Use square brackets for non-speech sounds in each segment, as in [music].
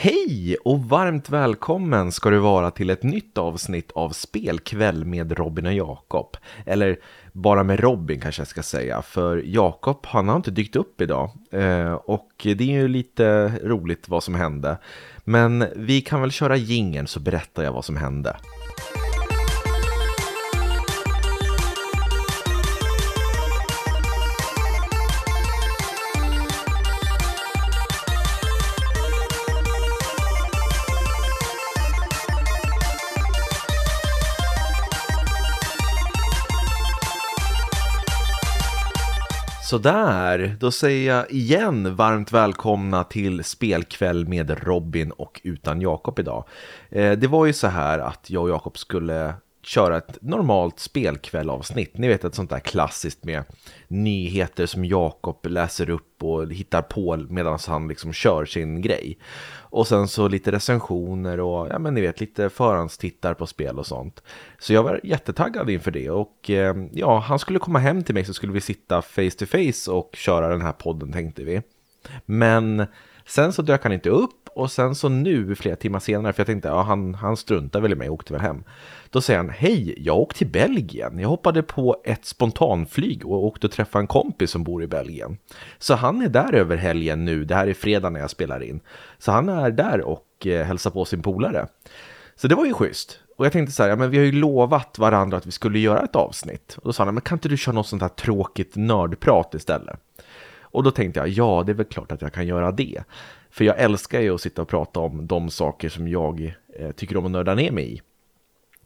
Hej och varmt välkommen ska du vara till ett nytt avsnitt av Spelkväll med Robin och Jakob. Eller bara med Robin kanske jag ska säga, för Jakob han har inte dykt upp idag. Eh, och det är ju lite roligt vad som hände. Men vi kan väl köra gingen så berättar jag vad som hände. Sådär, då säger jag igen varmt välkomna till spelkväll med Robin och utan Jakob idag. Eh, det var ju så här att jag och Jakob skulle köra ett normalt spelkvällavsnitt. Ni vet ett sånt där klassiskt med nyheter som Jakob läser upp och hittar på medan han liksom kör sin grej. Och sen så lite recensioner och ja men ni vet lite förhandstittar på spel och sånt. Så jag var jättetaggad inför det och eh, ja han skulle komma hem till mig så skulle vi sitta face to face och köra den här podden tänkte vi. Men sen så dök han inte upp och sen så nu flera timmar senare, för jag tänkte ja, han, han struntar väl i mig och åkte väl hem. Då säger han, hej, jag åkte till Belgien. Jag hoppade på ett spontanflyg och åkte och träffade en kompis som bor i Belgien. Så han är där över helgen nu, det här är fredag när jag spelar in. Så han är där och eh, hälsar på sin polare. Så det var ju schysst. Och jag tänkte så här, ja, men vi har ju lovat varandra att vi skulle göra ett avsnitt. Och då sa han, men kan inte du köra något sånt här tråkigt nördprat istället? Och då tänkte jag, ja, det är väl klart att jag kan göra det. För jag älskar ju att sitta och prata om de saker som jag eh, tycker om att nörda ner mig i.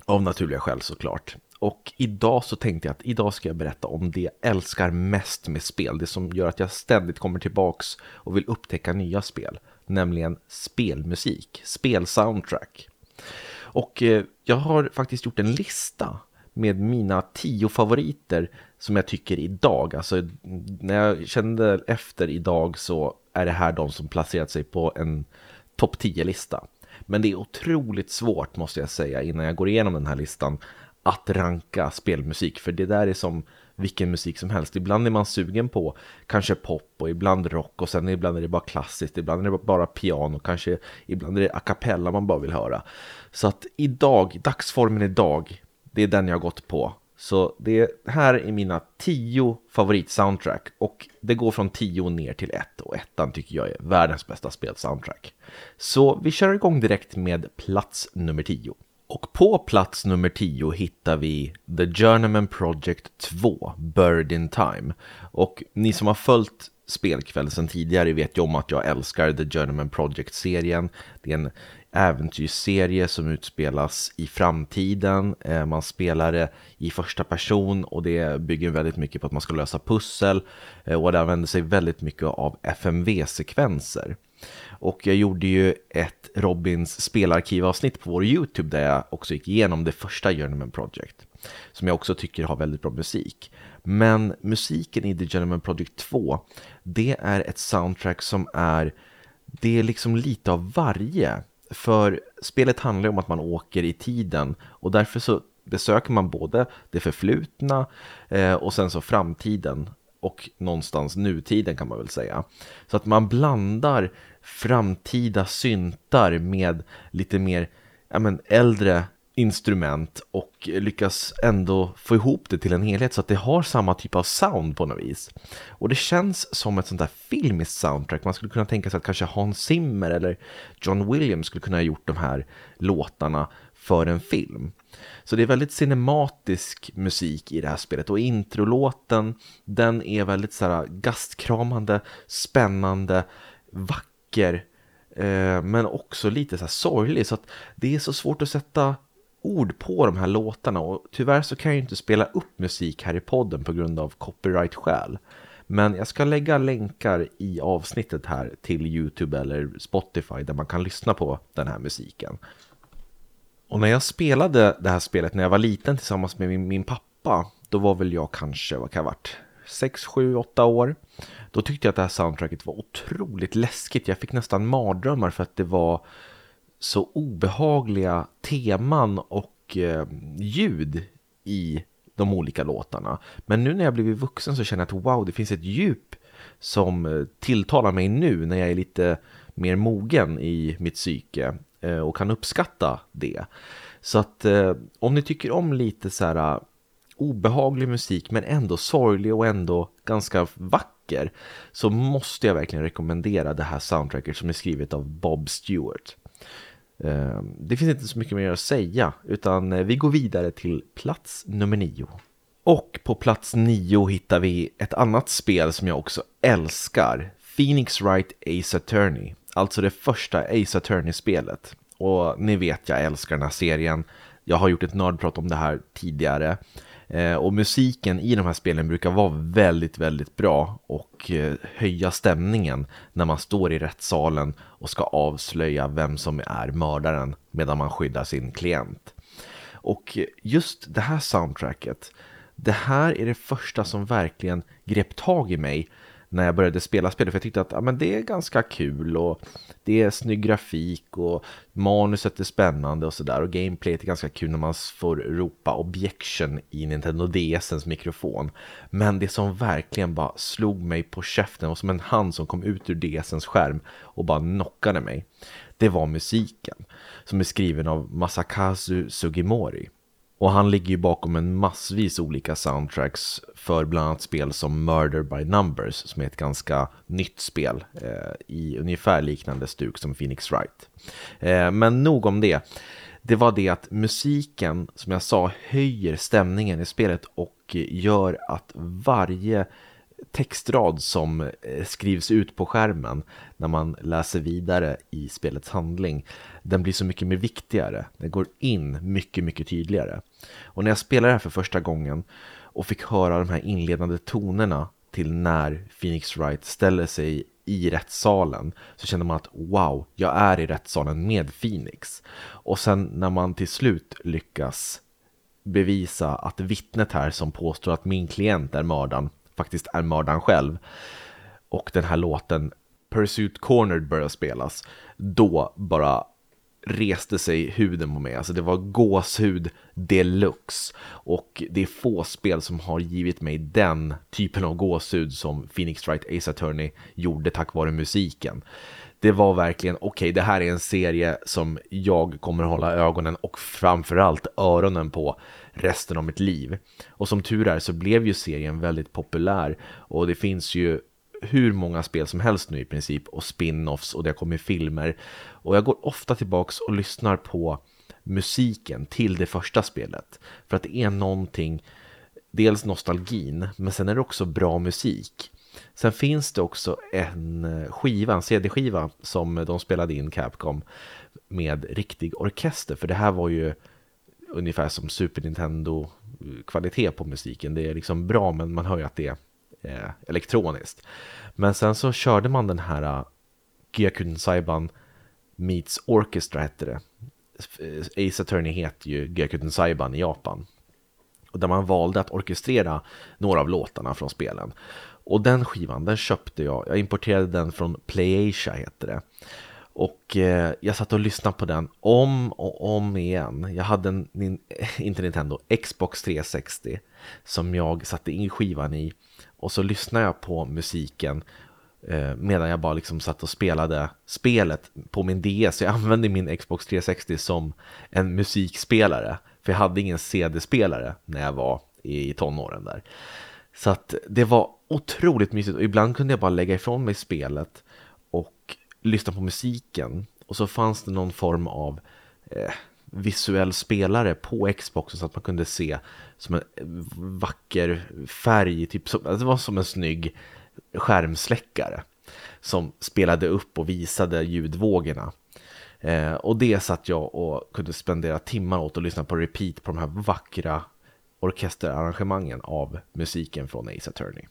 Av naturliga skäl såklart. Och idag så tänkte jag att idag ska jag berätta om det jag älskar mest med spel. Det som gör att jag ständigt kommer tillbaks och vill upptäcka nya spel. Nämligen spelmusik, spelsoundtrack. Och eh, jag har faktiskt gjort en lista med mina tio favoriter som jag tycker idag. Alltså när jag kände efter idag så är det här de som placerat sig på en topp 10-lista. Men det är otroligt svårt måste jag säga innan jag går igenom den här listan att ranka spelmusik. För det där är som vilken musik som helst. Ibland är man sugen på kanske pop och ibland rock och sen ibland är det bara klassiskt, ibland är det bara piano, kanske ibland är det a cappella man bara vill höra. Så att idag, dagsformen idag, det är den jag har gått på. Så det här är mina tio favoritsoundtrack och det går från tio ner till ett och ettan tycker jag är världens bästa spelsoundtrack. Så vi kör igång direkt med plats nummer tio. Och på plats nummer tio hittar vi The Journeyman Project 2, Bird in Time. Och ni som har följt spelkväll sedan tidigare vet ju om att jag älskar The Journeyman Project-serien. Det är en äventyrsserie som utspelas i framtiden. Eh, man spelar det i första person och det bygger väldigt mycket på att man ska lösa pussel eh, och det använder sig väldigt mycket av FMV-sekvenser. Och jag gjorde ju ett Robins spelarkivavsnitt på vår YouTube där jag också gick igenom det första Journeyman Project. Som jag också tycker har väldigt bra musik. Men musiken i The Journeyman Project 2, det är ett soundtrack som är, det är liksom lite av varje. För spelet handlar om att man åker i tiden och därför så besöker man både det förflutna eh, och sen så framtiden och någonstans nutiden kan man väl säga. Så att man blandar framtida syntar med lite mer ja, men, äldre instrument och lyckas ändå få ihop det till en helhet så att det har samma typ av sound på något vis. Och det känns som ett sånt där filmiskt soundtrack. Man skulle kunna tänka sig att kanske Hans Zimmer eller John Williams skulle kunna ha gjort de här låtarna för en film. Så det är väldigt cinematisk musik i det här spelet och introlåten den är väldigt så här gastkramande, spännande, vacker eh, men också lite så här sorglig så att det är så svårt att sätta ord på de här låtarna och tyvärr så kan jag ju inte spela upp musik här i podden på grund av copyright-skäl. Men jag ska lägga länkar i avsnittet här till YouTube eller Spotify där man kan lyssna på den här musiken. Och när jag spelade det här spelet när jag var liten tillsammans med min, min pappa, då var väl jag kanske, vad kan jag ha varit, 6, 7, 8 år. Då tyckte jag att det här soundtracket var otroligt läskigt. Jag fick nästan mardrömmar för att det var så obehagliga teman och eh, ljud i de olika låtarna. Men nu när jag blivit vuxen så känner jag att wow, det finns ett djup som eh, tilltalar mig nu när jag är lite mer mogen i mitt psyke eh, och kan uppskatta det. Så att eh, om ni tycker om lite så här eh, obehaglig musik men ändå sorglig och ändå ganska vacker så måste jag verkligen rekommendera det här soundtracket som är skrivet av Bob Stewart. Ehm, det finns inte så mycket mer att säga utan eh, vi går vidare till plats nummer nio. Och på plats nio hittar vi ett annat spel som jag också älskar. Phoenix Wright Ace Attorney. Alltså det första Ace Attorney-spelet. Och ni vet, jag älskar den här serien. Jag har gjort ett nördprat om det här tidigare. Eh, och musiken i de här spelen brukar vara väldigt, väldigt bra och eh, höja stämningen när man står i rättssalen och ska avslöja vem som är mördaren medan man skyddar sin klient. Och just det här soundtracket det här är det första som verkligen grep tag i mig när jag började spela spelet. För jag tyckte att ja, men det är ganska kul och det är snygg grafik och manuset är spännande och sådär. Och gameplayet är ganska kul när man får ropa objection i Nintendo DSens mikrofon. Men det som verkligen bara slog mig på käften och som en hand som kom ut ur DSens skärm och bara knockade mig. Det var musiken som är skriven av Masakazu Sugimori. Och han ligger ju bakom en massvis olika soundtracks för bland annat spel som Murder by Numbers som är ett ganska nytt spel eh, i ungefär liknande stuk som Phoenix Wright. Eh, men nog om det. Det var det att musiken, som jag sa, höjer stämningen i spelet och gör att varje textrad som eh, skrivs ut på skärmen när man läser vidare i spelets handling, den blir så mycket mer viktigare. Den går in mycket, mycket tydligare. Och när jag spelade det här för första gången och fick höra de här inledande tonerna till när Phoenix Wright ställer sig i rättssalen så känner man att wow, jag är i rättssalen med Phoenix. Och sen när man till slut lyckas bevisa att vittnet här som påstår att min klient är mördaren faktiskt är mördaren själv. Och den här låten Pursuit Cornered börjar spelas. Då bara reste sig huden på mig. Alltså det var gåshud deluxe. Och det är få spel som har givit mig den typen av gåshud som Phoenix Wright Ace Attorney gjorde tack vare musiken. Det var verkligen, okej, okay, det här är en serie som jag kommer hålla ögonen och framförallt öronen på resten av mitt liv. Och som tur är så blev ju serien väldigt populär och det finns ju hur många spel som helst nu i princip och spin-offs och det har kommit filmer. Och jag går ofta tillbaks och lyssnar på musiken till det första spelet. För att det är någonting, dels nostalgin, men sen är det också bra musik. Sen finns det också en eh, skiva, en CD-skiva som de spelade in Capcom med riktig orkester. För det här var ju ungefär som Super Nintendo-kvalitet på musiken. Det är liksom bra men man hör ju att det är eh, elektroniskt. Men sen så körde man den här eh, uh, Gyakuten Saiban Meets Orchestra hette det. Eh, Ace Attorney heter ju Gyakuten Saiban i Japan. Och där man valde att orkestrera några av låtarna från spelen. Och den skivan, den köpte jag. Jag importerade den från PlayAsia heter det. Och eh, jag satt och lyssnade på den om och om igen. Jag hade en, [laughs] inte Nintendo, Xbox 360 som jag satte in skivan i. Och så lyssnade jag på musiken eh, medan jag bara liksom satt och spelade spelet på min DS. Jag använde min Xbox 360 som en musikspelare. För jag hade ingen CD-spelare när jag var i tonåren där. Så att det var otroligt mysigt och ibland kunde jag bara lägga ifrån mig spelet och lyssna på musiken och så fanns det någon form av eh, visuell spelare på Xbox så att man kunde se som en vacker färg, typ som, alltså det var som en snygg skärmsläckare som spelade upp och visade ljudvågorna. Eh, och det satt jag och kunde spendera timmar åt och lyssna på repeat på de här vackra orkesterarrangemangen av musiken från Ace Attorney.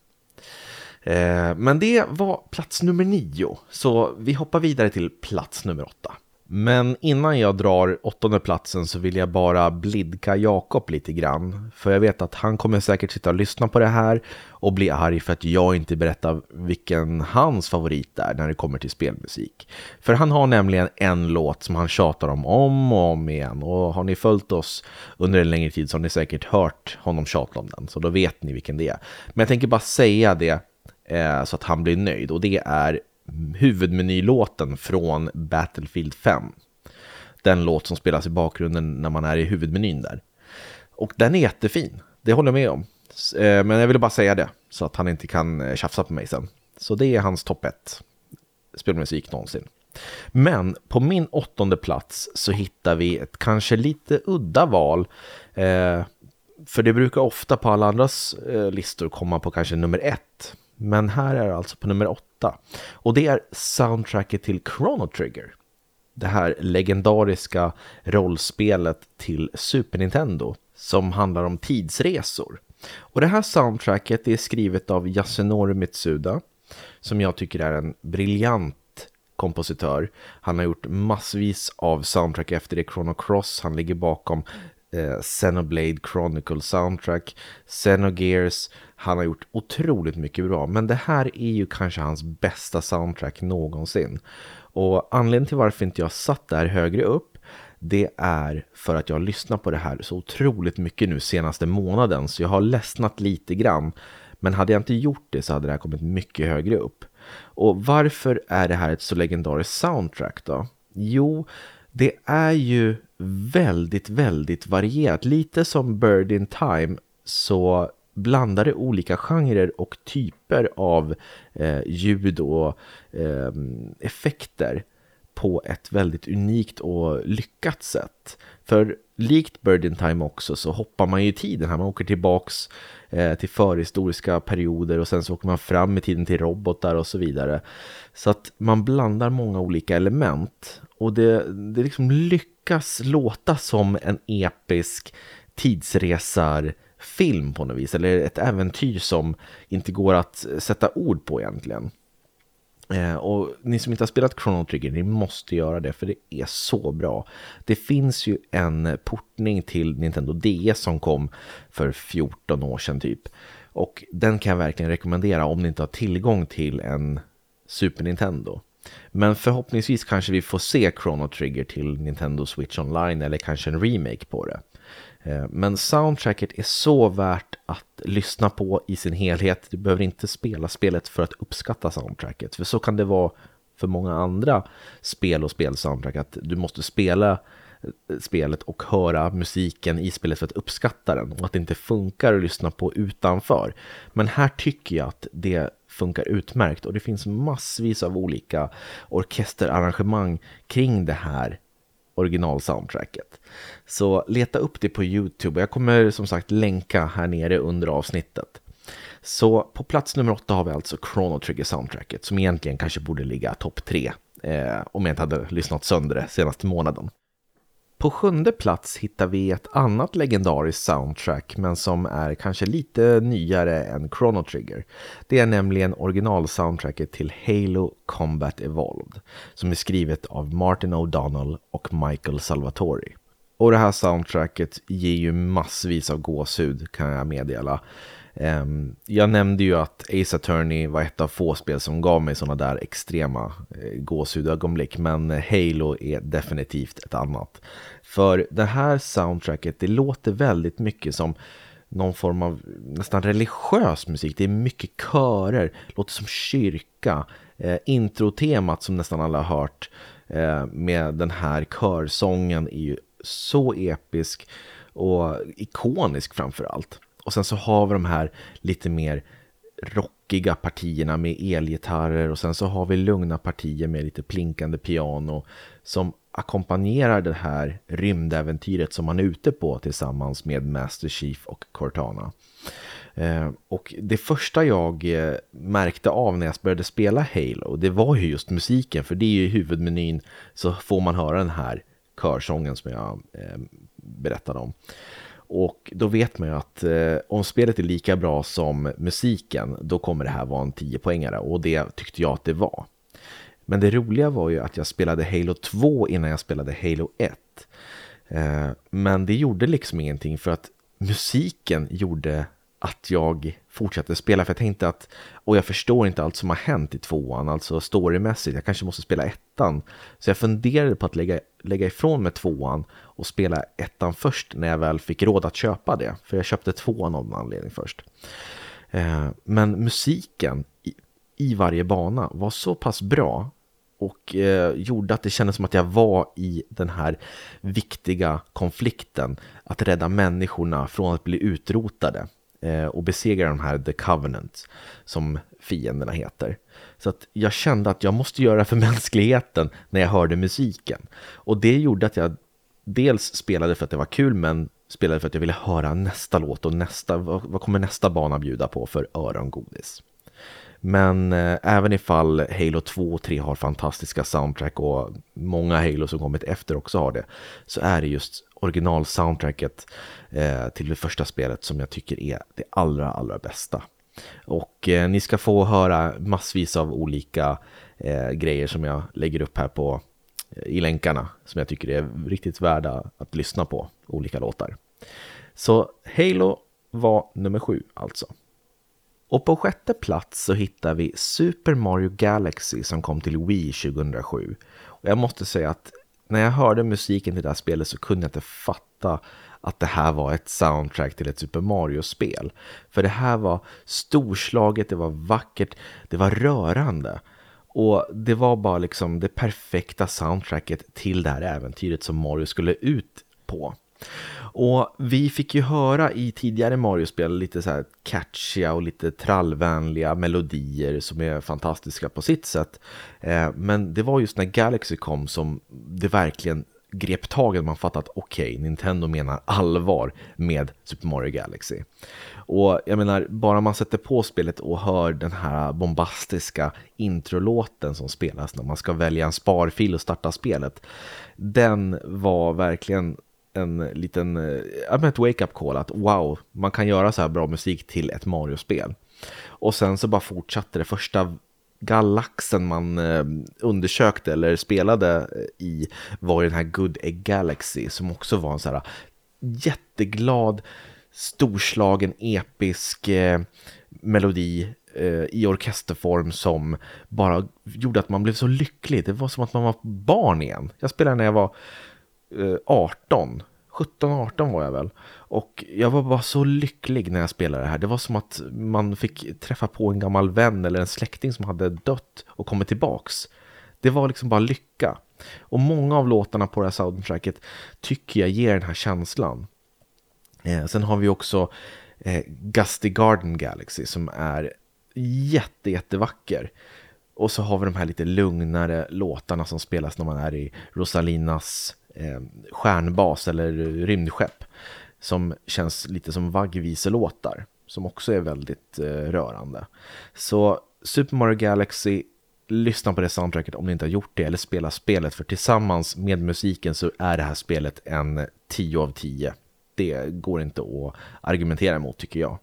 Eh, men det var plats nummer nio, så vi hoppar vidare till plats nummer åtta. Men innan jag drar åttonde platsen så vill jag bara blidka Jakob lite grann. För jag vet att han kommer säkert sitta och lyssna på det här och bli arg för att jag inte berättar vilken hans favorit är när det kommer till spelmusik. För han har nämligen en låt som han tjatar om om och om igen. Och har ni följt oss under en längre tid så har ni säkert hört honom tjata om den. Så då vet ni vilken det är. Men jag tänker bara säga det eh, så att han blir nöjd. Och det är huvudmenylåten från Battlefield 5. Den låt som spelas i bakgrunden när man är i huvudmenyn där. Och den är jättefin, det håller jag med om. Eh, men jag ville bara säga det, så att han inte kan eh, tjafsa på mig sen. Så det är hans topp 1 spelmusik någonsin. Men på min åttonde plats så hittar vi ett kanske lite udda val. Eh, för det brukar ofta på alla andras eh, listor komma på kanske nummer ett. Men här är det alltså på nummer åtta. Och det är soundtracket till Chrono Trigger. Det här legendariska rollspelet till Super Nintendo som handlar om tidsresor. Och det här soundtracket är skrivet av Yasunori Mitsuda som jag tycker är en briljant kompositör. Han har gjort massvis av soundtrack efter det, Chrono Cross, han ligger bakom eh, Xenoblade Chronicle soundtrack, Xenogears, han har gjort otroligt mycket bra. Men det här är ju kanske hans bästa soundtrack någonsin. Och anledningen till varför inte jag satt där högre upp det är för att jag har lyssnat på det här så otroligt mycket nu senaste månaden så jag har ledsnat lite grann. Men hade jag inte gjort det så hade det här kommit mycket högre upp. Och varför är det här ett så legendariskt soundtrack då? Jo, det är ju väldigt, väldigt varierat. Lite som Bird in Time så blandar det olika genrer och typer av eh, ljud och eh, effekter på ett väldigt unikt och lyckat sätt. För likt Bird in Time också så hoppar man ju i tiden här. Man åker tillbaks eh, till förhistoriska perioder och sen så åker man fram i tiden till robotar och så vidare. Så att man blandar många olika element och det, det liksom lyckas låta som en episk tidsresarfilm på något vis. Eller ett äventyr som inte går att sätta ord på egentligen. Eh, och ni som inte har spelat Chrono Trigger, ni måste göra det för det är så bra. Det finns ju en portning till Nintendo DS som kom för 14 år sedan typ. Och den kan jag verkligen rekommendera om ni inte har tillgång till en Super Nintendo. Men förhoppningsvis kanske vi får se Chrono Trigger till Nintendo Switch Online eller kanske en remake på det. Eh, men soundtracket är så värt att lyssna på i sin helhet. Du behöver inte spela spelet för att uppskatta soundtracket. För så kan det vara för många andra spel och spelsoundtrack. Att du måste spela eh, spelet och höra musiken i spelet för att uppskatta den. Och att det inte funkar att lyssna på utanför. Men här tycker jag att det funkar utmärkt. Och det finns massvis av olika orkesterarrangemang kring det här originalsoundtracket. Så leta upp det på Youtube. Jag kommer som sagt länka här nere under avsnittet. Så på plats nummer åtta har vi alltså Chrono Trigger soundtracket som egentligen kanske borde ligga topp tre eh, om jag inte hade lyssnat sönder det senaste månaden. På sjunde plats hittar vi ett annat legendariskt soundtrack men som är kanske lite nyare än Chrono Trigger. Det är nämligen originalsoundtracket till Halo Combat Evolved som är skrivet av Martin O'Donnell och Michael Salvatori. Och det här soundtracket ger ju massvis av gåshud kan jag meddela. Ehm, jag nämnde ju att Ace Attorney var ett av få spel som gav mig sådana där extrema eh, gåshudögonblick. Men Halo är definitivt ett annat. För det här soundtracket, det låter väldigt mycket som någon form av nästan religiös musik. Det är mycket körer, låter som kyrka. Eh, introtemat som nästan alla har hört eh, med den här körsången är ju så episk och ikonisk framför allt. Och sen så har vi de här lite mer rockiga partierna med elgitarrer och sen så har vi lugna partier med lite plinkande piano som ackompanjerar det här rymdäventyret som man är ute på tillsammans med Master Chief och Cortana. Eh, och det första jag eh, märkte av när jag började spela Halo, det var ju just musiken, för det är ju i huvudmenyn så får man höra den här körsången som jag eh, berättade om. Och då vet man ju att eh, om spelet är lika bra som musiken, då kommer det här vara en 10-poängare. Och det tyckte jag att det var. Men det roliga var ju att jag spelade Halo 2 innan jag spelade Halo 1. Eh, men det gjorde liksom ingenting för att musiken gjorde att jag fortsatte spela. För jag tänkte att, och jag förstår inte allt som har hänt i tvåan, alltså storymässigt. Jag kanske måste spela ettan. Så jag funderade på att lägga, lägga ifrån mig tvåan och spela ettan först när jag väl fick råd att köpa det. För jag köpte tvåan av någon anledning först. Eh, men musiken i, i varje bana var så pass bra och eh, gjorde att det kändes som att jag var i den här viktiga konflikten att rädda människorna från att bli utrotade Eh, och besegra de här The Covenant som fienderna heter. Så att jag kände att jag måste göra för [laughs] mänskligheten när jag hörde musiken. Och det gjorde att jag dels spelade för att det var kul men spelade för att jag ville höra nästa låt och nästa, vad, vad kommer nästa bana bjuda på för örongodis. Men eh, även ifall Halo 2 och 3 har fantastiska soundtrack och många Halo som kommit efter också har det, så är det just original-soundtracket eh, till det första spelet som jag tycker är det allra, allra bästa. Och eh, ni ska få höra massvis av olika eh, grejer som jag lägger upp här på eh, i länkarna som jag tycker är riktigt värda att lyssna på, olika låtar. Så Halo var nummer sju alltså. Och på sjätte plats så hittar vi Super Mario Galaxy som kom till Wii 2007. Och jag måste säga att när jag hörde musiken till det här spelet så kunde jag inte fatta att det här var ett soundtrack till ett Super Mario-spel. För det här var storslaget, det var vackert, det var rörande. Och det var bara liksom det perfekta soundtracket till det här äventyret som Mario skulle ut på. Och vi fick ju höra i tidigare Mario-spel lite så här catchiga och lite trallvänliga melodier som är fantastiska på sitt sätt. Eh, men det var just när Galaxy kom som det verkligen grep taget man fattat att okej, okay, Nintendo menar allvar med Super Mario Galaxy. Och jag menar, bara man sätter på spelet och hör den här bombastiska introlåten som spelas när man ska välja en sparfil och starta spelet. Den var verkligen en liten, äh, ett wake-up call att wow, man kan göra så här bra musik till ett Mario-spel. Och sen så bara fortsatte det första galaxen man eh, undersökte eller spelade eh, i var ju den här Good Egg Galaxy som också var en så här jätteglad, storslagen, episk melodi i orkesterform som bara gjorde att man blev så lycklig. Det var som att man var barn igen. Jag spelade när jag var 18 17-18 var jag väl. Och jag var bara så lycklig när jag spelade det här. Det var som att man fick träffa på en gammal vän eller en släkting som hade dött och kommit tillbaks. Det var liksom bara lycka. Och många av låtarna på det här soundtracket tycker jag ger den här känslan. Eh, sen har vi också eh, Gusty Garden Galaxy som är jätte, jättevacker. Och så har vi de här lite lugnare låtarna som spelas när man är i Rosalinas eh, stjärnbas eller rymdskepp som känns lite som vaggviselåtar som också är väldigt eh, rörande. Så Super Mario Galaxy, lyssna på det soundtracket om ni inte har gjort det eller spela spelet för tillsammans med musiken så är det här spelet en 10 av 10. Det går inte att argumentera emot tycker jag.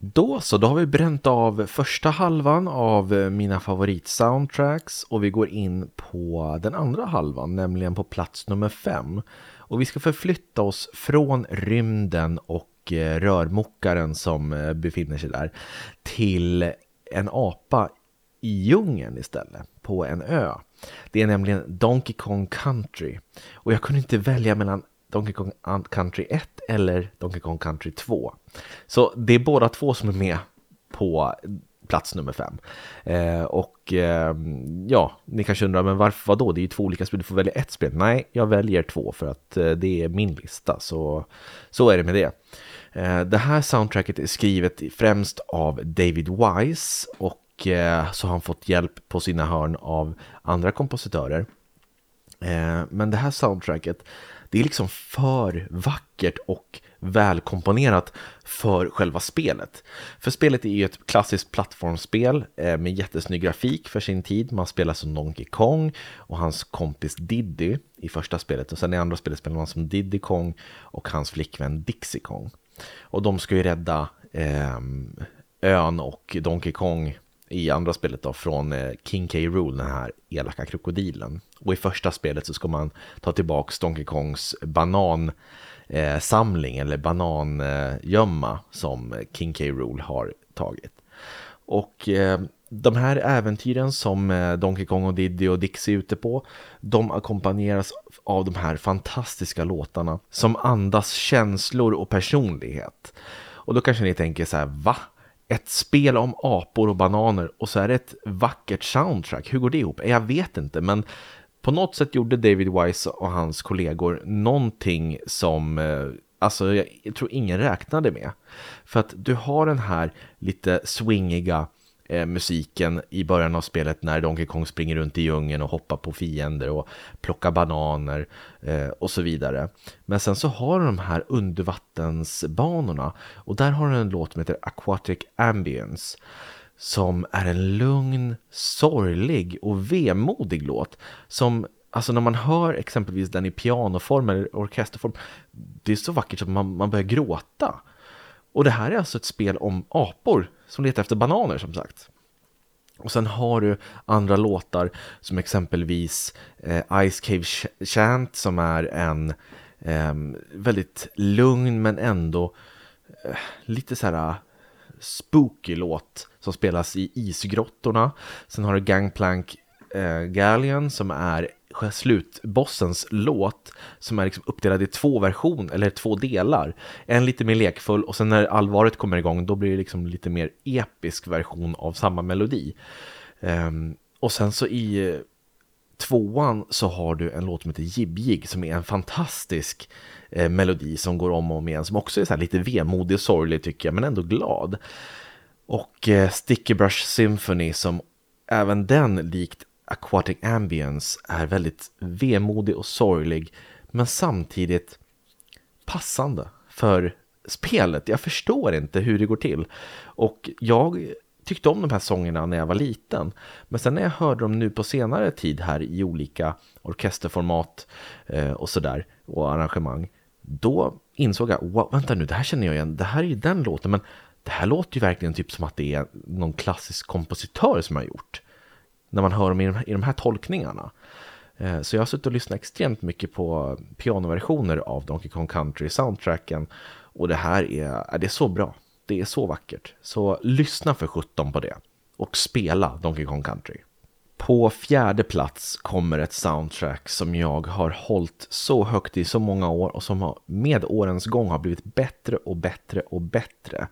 Då så, då har vi bränt av första halvan av eh, mina favoritsoundtracks och vi går in på den andra halvan, nämligen på plats nummer fem. Och vi ska förflytta oss från rymden och eh, rörmokaren som eh, befinner sig där till en apa i djungeln istället, på en ö. Det är nämligen Donkey Kong Country. Och jag kunde inte välja mellan Donkey Kong Country 1 eller Donkey Kong Country 2. Så det är båda två som är med på plats nummer fem. Eh, och eh, ja, ni kanske undrar, men varför då? Det är ju två olika spel, du får välja ett spel. Nej, jag väljer två för att eh, det är min lista, så, så är det med det. Eh, det här soundtracket är skrivet främst av David Wise och eh, så har han fått hjälp på sina hörn av andra kompositörer. Eh, men det här soundtracket det är liksom för vackert och välkomponerat för själva spelet. För spelet är ju ett klassiskt plattformsspel eh, med jättesnygg grafik för sin tid. Man spelar som Donkey Kong och hans kompis Diddy i första spelet och sen i andra spelet spelar man som Diddy Kong och hans flickvän Dixie Kong. Och de ska ju rädda eh, ön och Donkey Kong i andra spelet då från eh, King K. Rool, den här elaka krokodilen. Och i första spelet så ska man ta tillbaka Donkey Kongs banansamling eh, eller banangömma som King K. Rool har tagit. Och eh, de här äventyren som Donkey Kong och Diddy och Dixie är ute på, de ackompanjeras av de här fantastiska låtarna som andas känslor och personlighet. Och då kanske ni tänker så här, va? Ett spel om apor och bananer och så är det ett vackert soundtrack. Hur går det ihop? Jag vet inte, men på något sätt gjorde David Wise och hans kollegor någonting som eh, alltså jag tror ingen räknade med. För att du har den här lite swingiga eh, musiken i början av spelet när Donkey Kong springer runt i djungeln och hoppar på fiender och plockar bananer eh, och så vidare. Men sen så har de här undervattensbanorna och där har du en låt som heter Aquatic Ambience som är en lugn, sorglig och vemodig låt som Alltså när man hör exempelvis den i pianoform eller orkesterform, det är så vackert att man, man börjar gråta. Och det här är alltså ett spel om apor som letar efter bananer som sagt. Och sen har du andra låtar som exempelvis eh, Ice Cave Chant som är en eh, väldigt lugn men ändå eh, lite så här eh, spooky låt som spelas i isgrottorna. Sen har du Gangplank eh, Galleon som är slutbossens låt som är liksom uppdelad i två versioner, eller två delar. En lite mer lekfull och sen när allvaret kommer igång då blir det liksom lite mer episk version av samma melodi. Um, och sen så i eh, tvåan så har du en låt som heter Jibjig som är en fantastisk eh, melodi som går om och om igen som också är så lite vemodig och sorglig tycker jag men ändå glad. Och eh, Sticky Brush Symphony som även den likt Aquatic Ambience är väldigt vemodig och sorglig men samtidigt passande för spelet. Jag förstår inte hur det går till. Och jag tyckte om de här sångerna när jag var liten. Men sen när jag hörde dem nu på senare tid här i olika orkesterformat eh, och sådär och arrangemang. Då insåg jag, wow, vänta nu, det här känner jag igen, det här är ju den låten, men det här låter ju verkligen typ som att det är någon klassisk kompositör som har gjort när man hör dem i de, i de här tolkningarna. Eh, så jag har suttit och lyssnat extremt mycket på pianoversioner av Donkey Kong Country soundtracken och det här är, det är så bra. Det är så vackert. Så lyssna för 17 på det och spela Donkey Kong Country. På fjärde plats kommer ett soundtrack som jag har hållit så högt i så många år och som med årens gång har blivit bättre och bättre och bättre.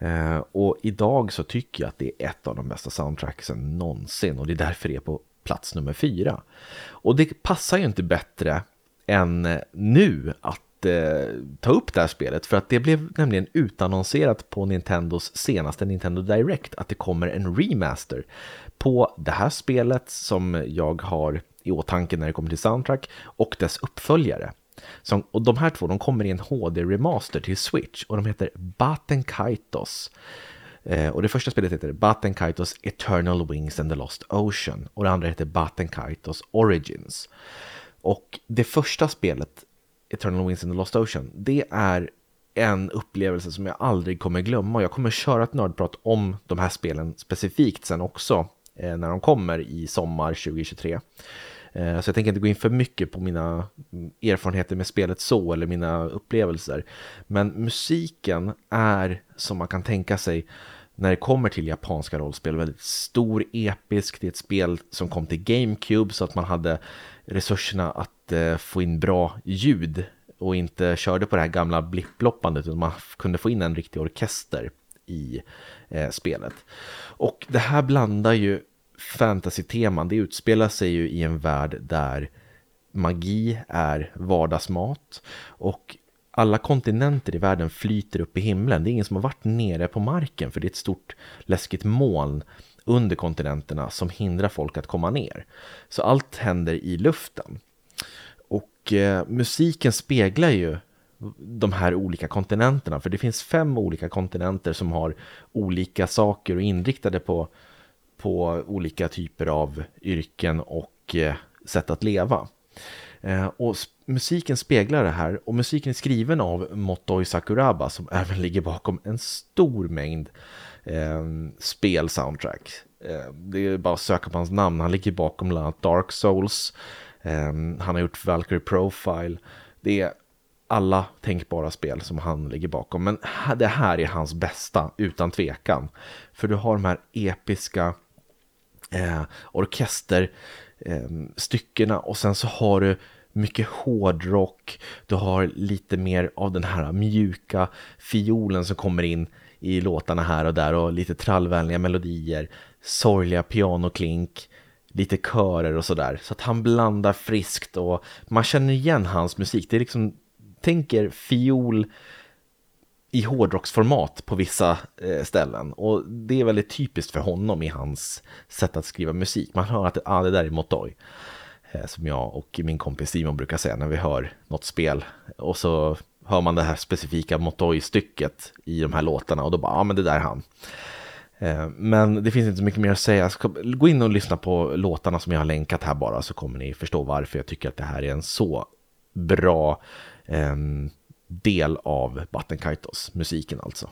Eh, och idag så tycker jag att det är ett av de bästa soundtracksen någonsin och det är därför det är på plats nummer fyra. Och det passar ju inte bättre än eh, nu att eh, ta upp det här spelet för att det blev nämligen utannonserat på Nintendos senaste Nintendo Direct att det kommer en remaster på det här spelet som jag har i åtanke när det kommer till soundtrack och dess uppföljare. Som, och de här två de kommer i en HD-remaster till Switch och de heter Baten Kaitos. Eh, och det första spelet heter Baten Kaitos Eternal Wings and the Lost Ocean och det andra heter Baten Kaitos Origins. Och det första spelet, Eternal Wings and the Lost Ocean, det är en upplevelse som jag aldrig kommer glömma. Jag kommer köra ett nördprat om de här spelen specifikt sen också eh, när de kommer i sommar 2023. Eh, så jag tänker inte gå in för mycket på mina erfarenheter med spelet så eller mina upplevelser. Men musiken är som man kan tänka sig när det kommer till japanska rollspel väldigt stor, episk. Det är ett spel som kom till GameCube så att man hade resurserna att eh, få in bra ljud och inte körde på det här gamla blipploppandet utan man kunde få in en riktig orkester i eh, spelet. Och det här blandar ju fantasy-teman, det utspelar sig ju i en värld där magi är vardagsmat och alla kontinenter i världen flyter upp i himlen. Det är ingen som har varit nere på marken för det är ett stort läskigt moln under kontinenterna som hindrar folk att komma ner. Så allt händer i luften. Och eh, musiken speglar ju de här olika kontinenterna, för det finns fem olika kontinenter som har olika saker och inriktade på på olika typer av yrken och eh, sätt att leva. Eh, och musiken speglar det här och musiken är skriven av Motoi Sakuraba som [laughs] även ligger bakom en stor mängd eh, spelsoundtrack. Eh, det är bara att söka på hans namn, han ligger bakom bland annat Dark Souls, eh, han har gjort Valkyrie Profile, det är alla tänkbara spel som han ligger bakom. Men det här är hans bästa, utan tvekan. För du har de här episka eh, orkesterstyckena eh, och sen så har du mycket hårdrock, du har lite mer av den här mjuka fiolen som kommer in i låtarna här och där och lite trallvänliga melodier, sorgliga pianoklink, lite körer och sådär. Så att han blandar friskt och man känner igen hans musik. Det är liksom, tänker fiol i hårdrocksformat på vissa eh, ställen. Och det är väldigt typiskt för honom i hans sätt att skriva musik. Man hör att ah, det där är Motoy. Eh, som jag och min kompis Simon brukar säga när vi hör något spel. Och så hör man det här specifika Motoy-stycket i de här låtarna och då bara, ja ah, men det där är han. Eh, men det finns inte så mycket mer att säga. Gå in och lyssna på låtarna som jag har länkat här bara så kommer ni förstå varför jag tycker att det här är en så bra eh, del av Battenkaitos, musiken alltså.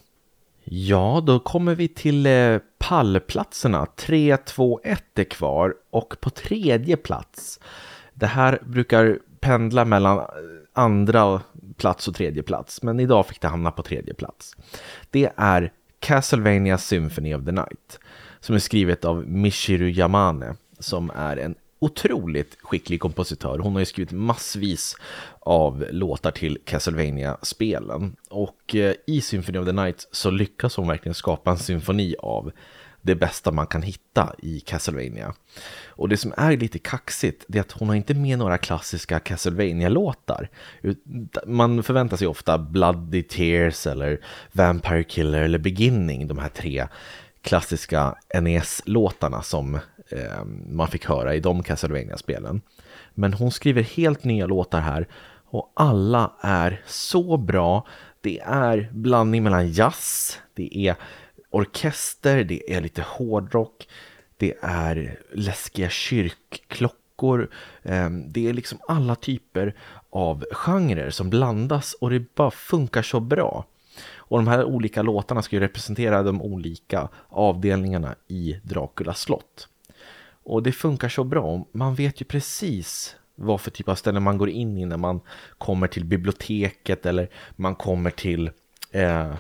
Ja, då kommer vi till eh, pallplatserna. 3, 2, 1 är kvar och på tredje plats. Det här brukar pendla mellan eh, andra plats och tredje plats, men idag fick det hamna på tredje plats. Det är Castlevania Symphony of the Night som är skrivet av Michiru Yamane som är en otroligt skicklig kompositör. Hon har ju skrivit massvis av låtar till Castlevania-spelen. Och eh, i Symphony of the Night så lyckas hon verkligen skapa en symfoni av det bästa man kan hitta i Castlevania. Och det som är lite kaxigt det är att hon har inte med några klassiska Castlevania-låtar. Man förväntar sig ofta Bloody Tears eller Vampire Killer eller Beginning, de här tre klassiska NES-låtarna som eh, man fick höra i de Castlevania-spelen. Men hon skriver helt nya låtar här och alla är så bra. Det är blandning mellan jazz, det är orkester, det är lite hårdrock, det är läskiga kyrkklockor. Eh, det är liksom alla typer av genrer som blandas och det bara funkar så bra. Och de här olika låtarna ska ju representera de olika avdelningarna i Draculas slott. Och det funkar så bra. Man vet ju precis vad för typ av ställe man går in i när man kommer till biblioteket eller man kommer till, eh,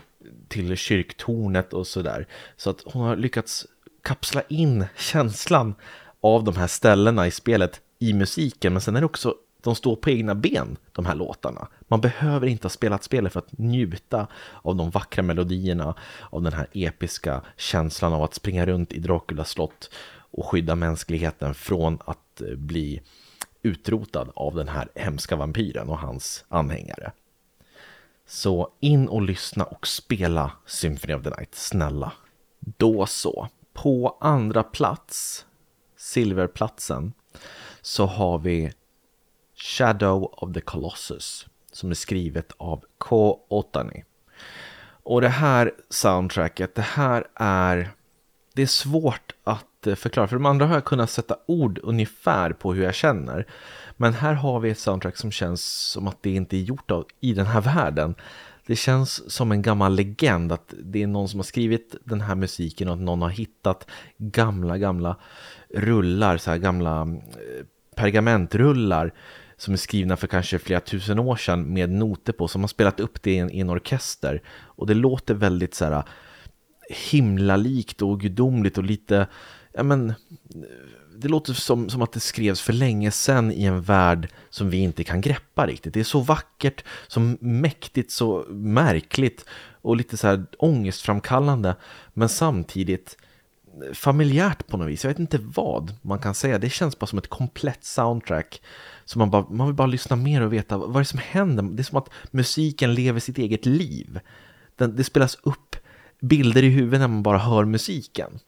till kyrktornet och sådär. Så att hon har lyckats kapsla in känslan av de här ställena i spelet i musiken. Men sen är det också, de står på egna ben, de här låtarna. Man behöver inte ha spelat spelet för att njuta av de vackra melodierna, av den här episka känslan av att springa runt i Draculas slott och skydda mänskligheten från att eh, bli utrotad av den här hemska vampyren och hans anhängare. Så in och lyssna och spela Symphony of the Night, snälla. Då så. På andra plats, silverplatsen, så har vi Shadow of the Colossus som är skrivet av K. Otani. Och det här soundtracket, det här är... Det är svårt att förklara, för de andra har jag kunnat sätta ord ungefär på hur jag känner. Men här har vi ett soundtrack som känns som att det inte är gjort av, i den här världen. Det känns som en gammal legend att det är någon som har skrivit den här musiken och att någon har hittat gamla, gamla rullar, så här gamla eh, pergamentrullar som är skrivna för kanske flera tusen år sedan med noter på som har spelat upp det i en, i en orkester. Och det låter väldigt så här himlalikt och gudomligt och lite, ja men det låter som, som att det skrevs för länge sedan i en värld som vi inte kan greppa riktigt. Det är så vackert, så mäktigt, så märkligt och lite så här ångestframkallande. Men samtidigt familjärt på något vis. Jag vet inte vad man kan säga. Det känns bara som ett komplett soundtrack. Så man, bara, man vill bara lyssna mer och veta vad är det som händer. Det är som att musiken lever sitt eget liv. Den, det spelas upp bilder i huvudet när man bara hör musiken.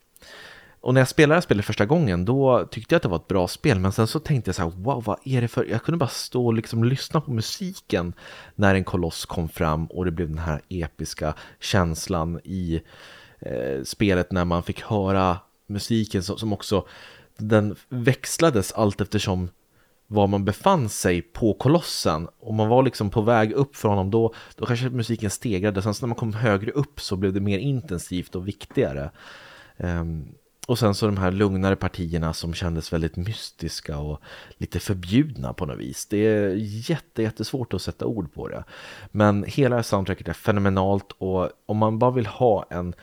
Och när jag spelade det här spelet första gången då tyckte jag att det var ett bra spel men sen så tänkte jag så här wow vad är det för jag kunde bara stå och liksom lyssna på musiken när en koloss kom fram och det blev den här episka känslan i eh, spelet när man fick höra musiken som, som också den växlades allt eftersom var man befann sig på kolossen. Om man var liksom på väg upp för honom då, då kanske musiken stegrade. Sen så när man kom högre upp så blev det mer intensivt och viktigare. Um, och sen så de här lugnare partierna som kändes väldigt mystiska och lite förbjudna på något vis. Det är jätte, jättesvårt att sätta ord på det. Men hela soundtracket är fenomenalt och om man bara vill ha en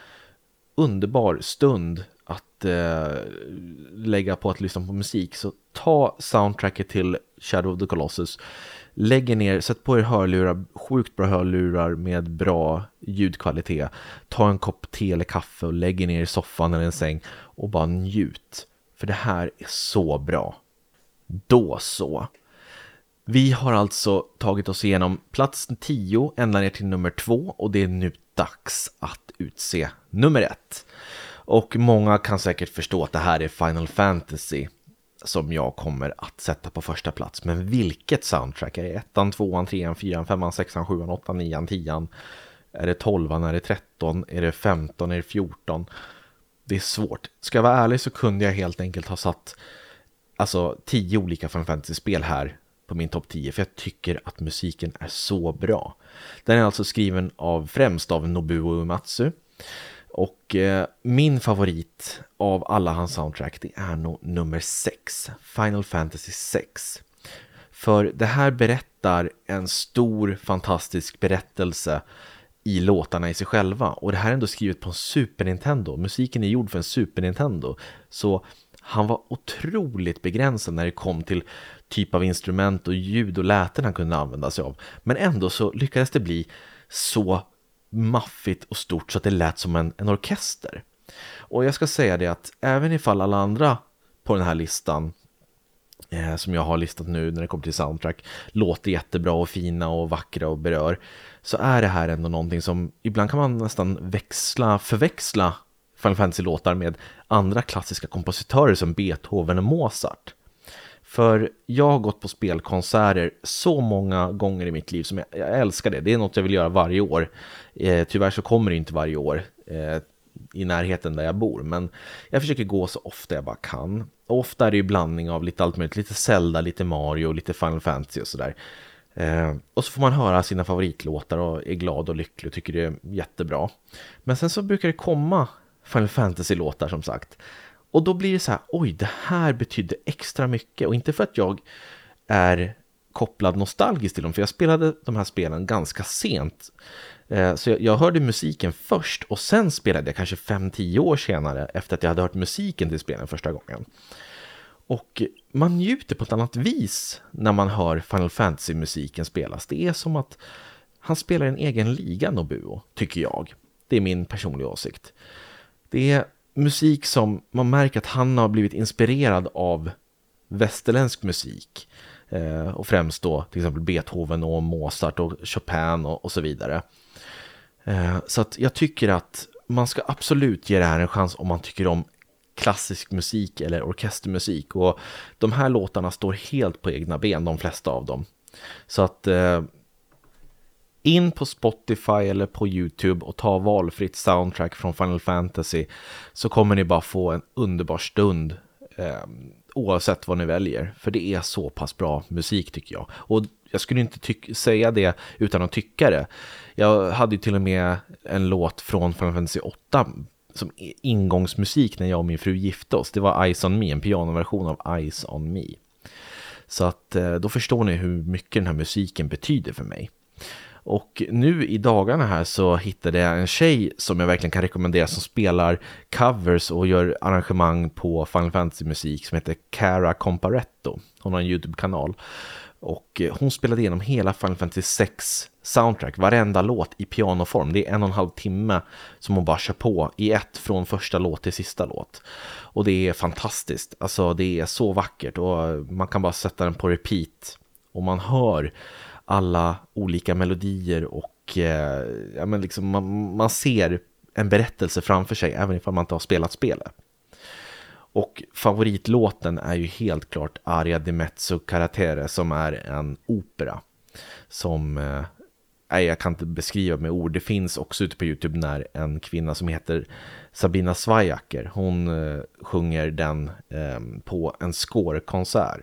underbar stund att eh, lägga på att lyssna på musik så ta soundtracket till Shadow of the Colossus. Lägger ner, sätt på er hörlurar, sjukt bra hörlurar med bra ljudkvalitet. Ta en kopp te eller kaffe och lägger ner i soffan eller en säng och bara njut. För det här är så bra. Då så. Vi har alltså tagit oss igenom plats 10 ända ner till nummer 2 och det är nu dags att utse nummer 1. Och många kan säkert förstå att det här är Final Fantasy som jag kommer att sätta på första plats. Men vilket soundtrack? Är det ettan, tvåan, trean, fyran, femman, sexan, sjuan, åttan, nian, tian? Är det tolvan, är det tretton, är det femton, är det fjorton? Det är svårt. Ska jag vara ärlig så kunde jag helt enkelt ha satt alltså tio olika Final Fantasy-spel här på min topp 10 för jag tycker att musiken är så bra. Den är alltså skriven av främst av Nobuo Uematsu och eh, min favorit av alla hans soundtrack det är nog nummer 6, Final Fantasy 6. För det här berättar en stor fantastisk berättelse i låtarna i sig själva och det här är ändå skrivet på en Super Nintendo. Musiken är gjord för en Super Nintendo. Så han var otroligt begränsad när det kom till typ av instrument och ljud och läten han kunde använda sig av. Men ändå så lyckades det bli så maffigt och stort så att det lät som en, en orkester. Och jag ska säga det att även ifall alla andra på den här listan eh, som jag har listat nu när det kommer till soundtrack låter jättebra och fina och vackra och berör så är det här ändå någonting som ibland kan man nästan växla, förväxla Final Fantasy-låtar med andra klassiska kompositörer som Beethoven och Mozart. För jag har gått på spelkonserter så många gånger i mitt liv som jag, jag älskar det. Det är något jag vill göra varje år. Eh, tyvärr så kommer det inte varje år eh, i närheten där jag bor. Men jag försöker gå så ofta jag bara kan. Och ofta är det ju blandning av lite allt möjligt. Lite Zelda, lite Mario, lite Final Fantasy och sådär. Eh, och så får man höra sina favoritlåtar och är glad och lycklig och tycker det är jättebra. Men sen så brukar det komma Final Fantasy-låtar som sagt. Och då blir det så här, oj, det här betydde extra mycket. Och inte för att jag är kopplad nostalgiskt till dem, för jag spelade de här spelen ganska sent. Eh, så jag hörde musiken först och sen spelade jag kanske 5-10 år senare efter att jag hade hört musiken till spelen första gången. Och man njuter på ett annat vis när man hör Final Fantasy-musiken spelas. Det är som att han spelar en egen liga, Nobuo, tycker jag. Det är min personliga åsikt. Det är musik som man märker att han har blivit inspirerad av västerländsk musik. Eh, och främst då till exempel Beethoven och Mozart och Chopin och, och så vidare. Eh, så att jag tycker att man ska absolut ge det här en chans om man tycker om klassisk musik eller orkestermusik. Och de här låtarna står helt på egna ben, de flesta av dem. Så att eh, in på Spotify eller på YouTube och ta valfritt soundtrack från Final Fantasy så kommer ni bara få en underbar stund eh, oavsett vad ni väljer. För det är så pass bra musik tycker jag. Och jag skulle inte säga det utan att tycka det. Jag hade ju till och med en låt från Final Fantasy 8 som ingångsmusik när jag och min fru gifte oss. Det var Ice on Me, en pianoversion av Ice on Me. Så att eh, då förstår ni hur mycket den här musiken betyder för mig. Och nu i dagarna här så hittade jag en tjej som jag verkligen kan rekommendera som spelar covers och gör arrangemang på Final Fantasy-musik som heter Cara Comparetto. Hon har en YouTube-kanal. Och eh, hon spelade igenom hela Final Fantasy 6 soundtrack, varenda låt i pianoform. Det är en och en halv timme som hon bara kör på i ett från första låt till sista låt. Och det är fantastiskt, alltså det är så vackert och man kan bara sätta den på repeat. Och man hör alla olika melodier och eh, ja, men liksom man, man ser en berättelse framför sig även ifall man inte har spelat spelet. Och favoritlåten är ju helt klart Aria di Mezzo Caratere som är en opera. Som, eh, jag kan inte beskriva med ord, det finns också ute på Youtube när en kvinna som heter Sabina Svajaker, hon eh, sjunger den eh, på en scorekonsert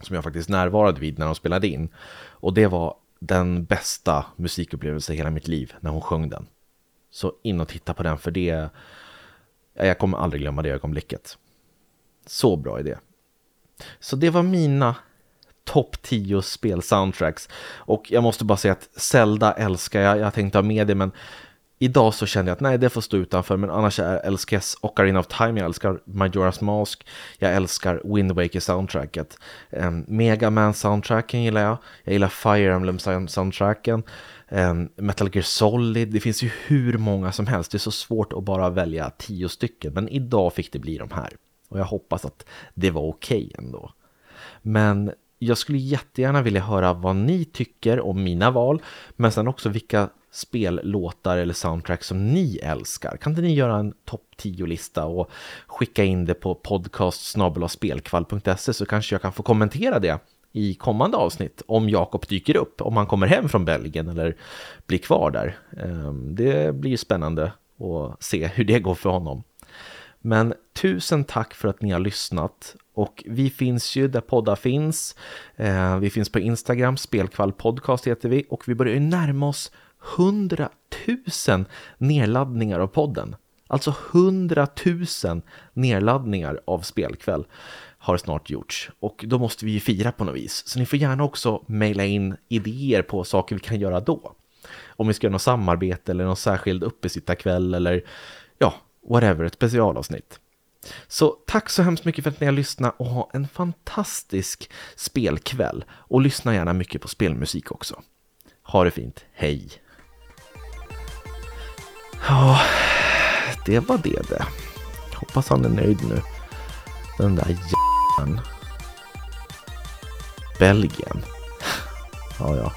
som jag faktiskt närvarade vid när de spelade in. Och det var den bästa musikupplevelsen i hela mitt liv när hon sjöng den. Så in och titta på den för det, jag kommer aldrig glömma det ögonblicket. Så bra idé. Så det var mina topp 10 spelsoundtracks. Och jag måste bara säga att Zelda älskar jag, jag tänkte ha med det men Idag så känner jag att nej, det får stå utanför, men annars är älskar jag Ocarina of Time, jag älskar Majora's Mask, jag älskar Wind Waker soundtracket. Um, Mega Man soundtracken gillar jag, jag gillar Fire Emblem soundtracken, um, Metal Gear Solid, det finns ju hur många som helst, det är så svårt att bara välja tio stycken, men idag fick det bli de här. Och jag hoppas att det var okej okay ändå. Men jag skulle jättegärna vilja höra vad ni tycker om mina val, men sen också vilka spellåtar eller soundtrack som ni älskar. Kan inte ni göra en topp 10-lista och skicka in det på podcast så kanske jag kan få kommentera det i kommande avsnitt om Jakob dyker upp, om han kommer hem från Belgien eller blir kvar där. Ehm, det blir spännande att se hur det går för honom. Men tusen tack för att ni har lyssnat och vi finns ju där poddar finns. Ehm, vi finns på Instagram, Spelkvall Podcast heter vi och vi börjar ju närma oss 100 000 nedladdningar av podden. Alltså 100 000 nedladdningar av spelkväll har snart gjorts och då måste vi ju fira på något vis. Så ni får gärna också mejla in idéer på saker vi kan göra då. Om vi ska göra något samarbete eller någon särskild uppesittarkväll eller ja, whatever, ett specialavsnitt. Så tack så hemskt mycket för att ni har lyssnat och ha en fantastisk spelkväll. Och lyssna gärna mycket på spelmusik också. Ha det fint, hej! Ja, det var det det. Hoppas han är nöjd nu. Den där jäveln. Belgien. Ja, ja.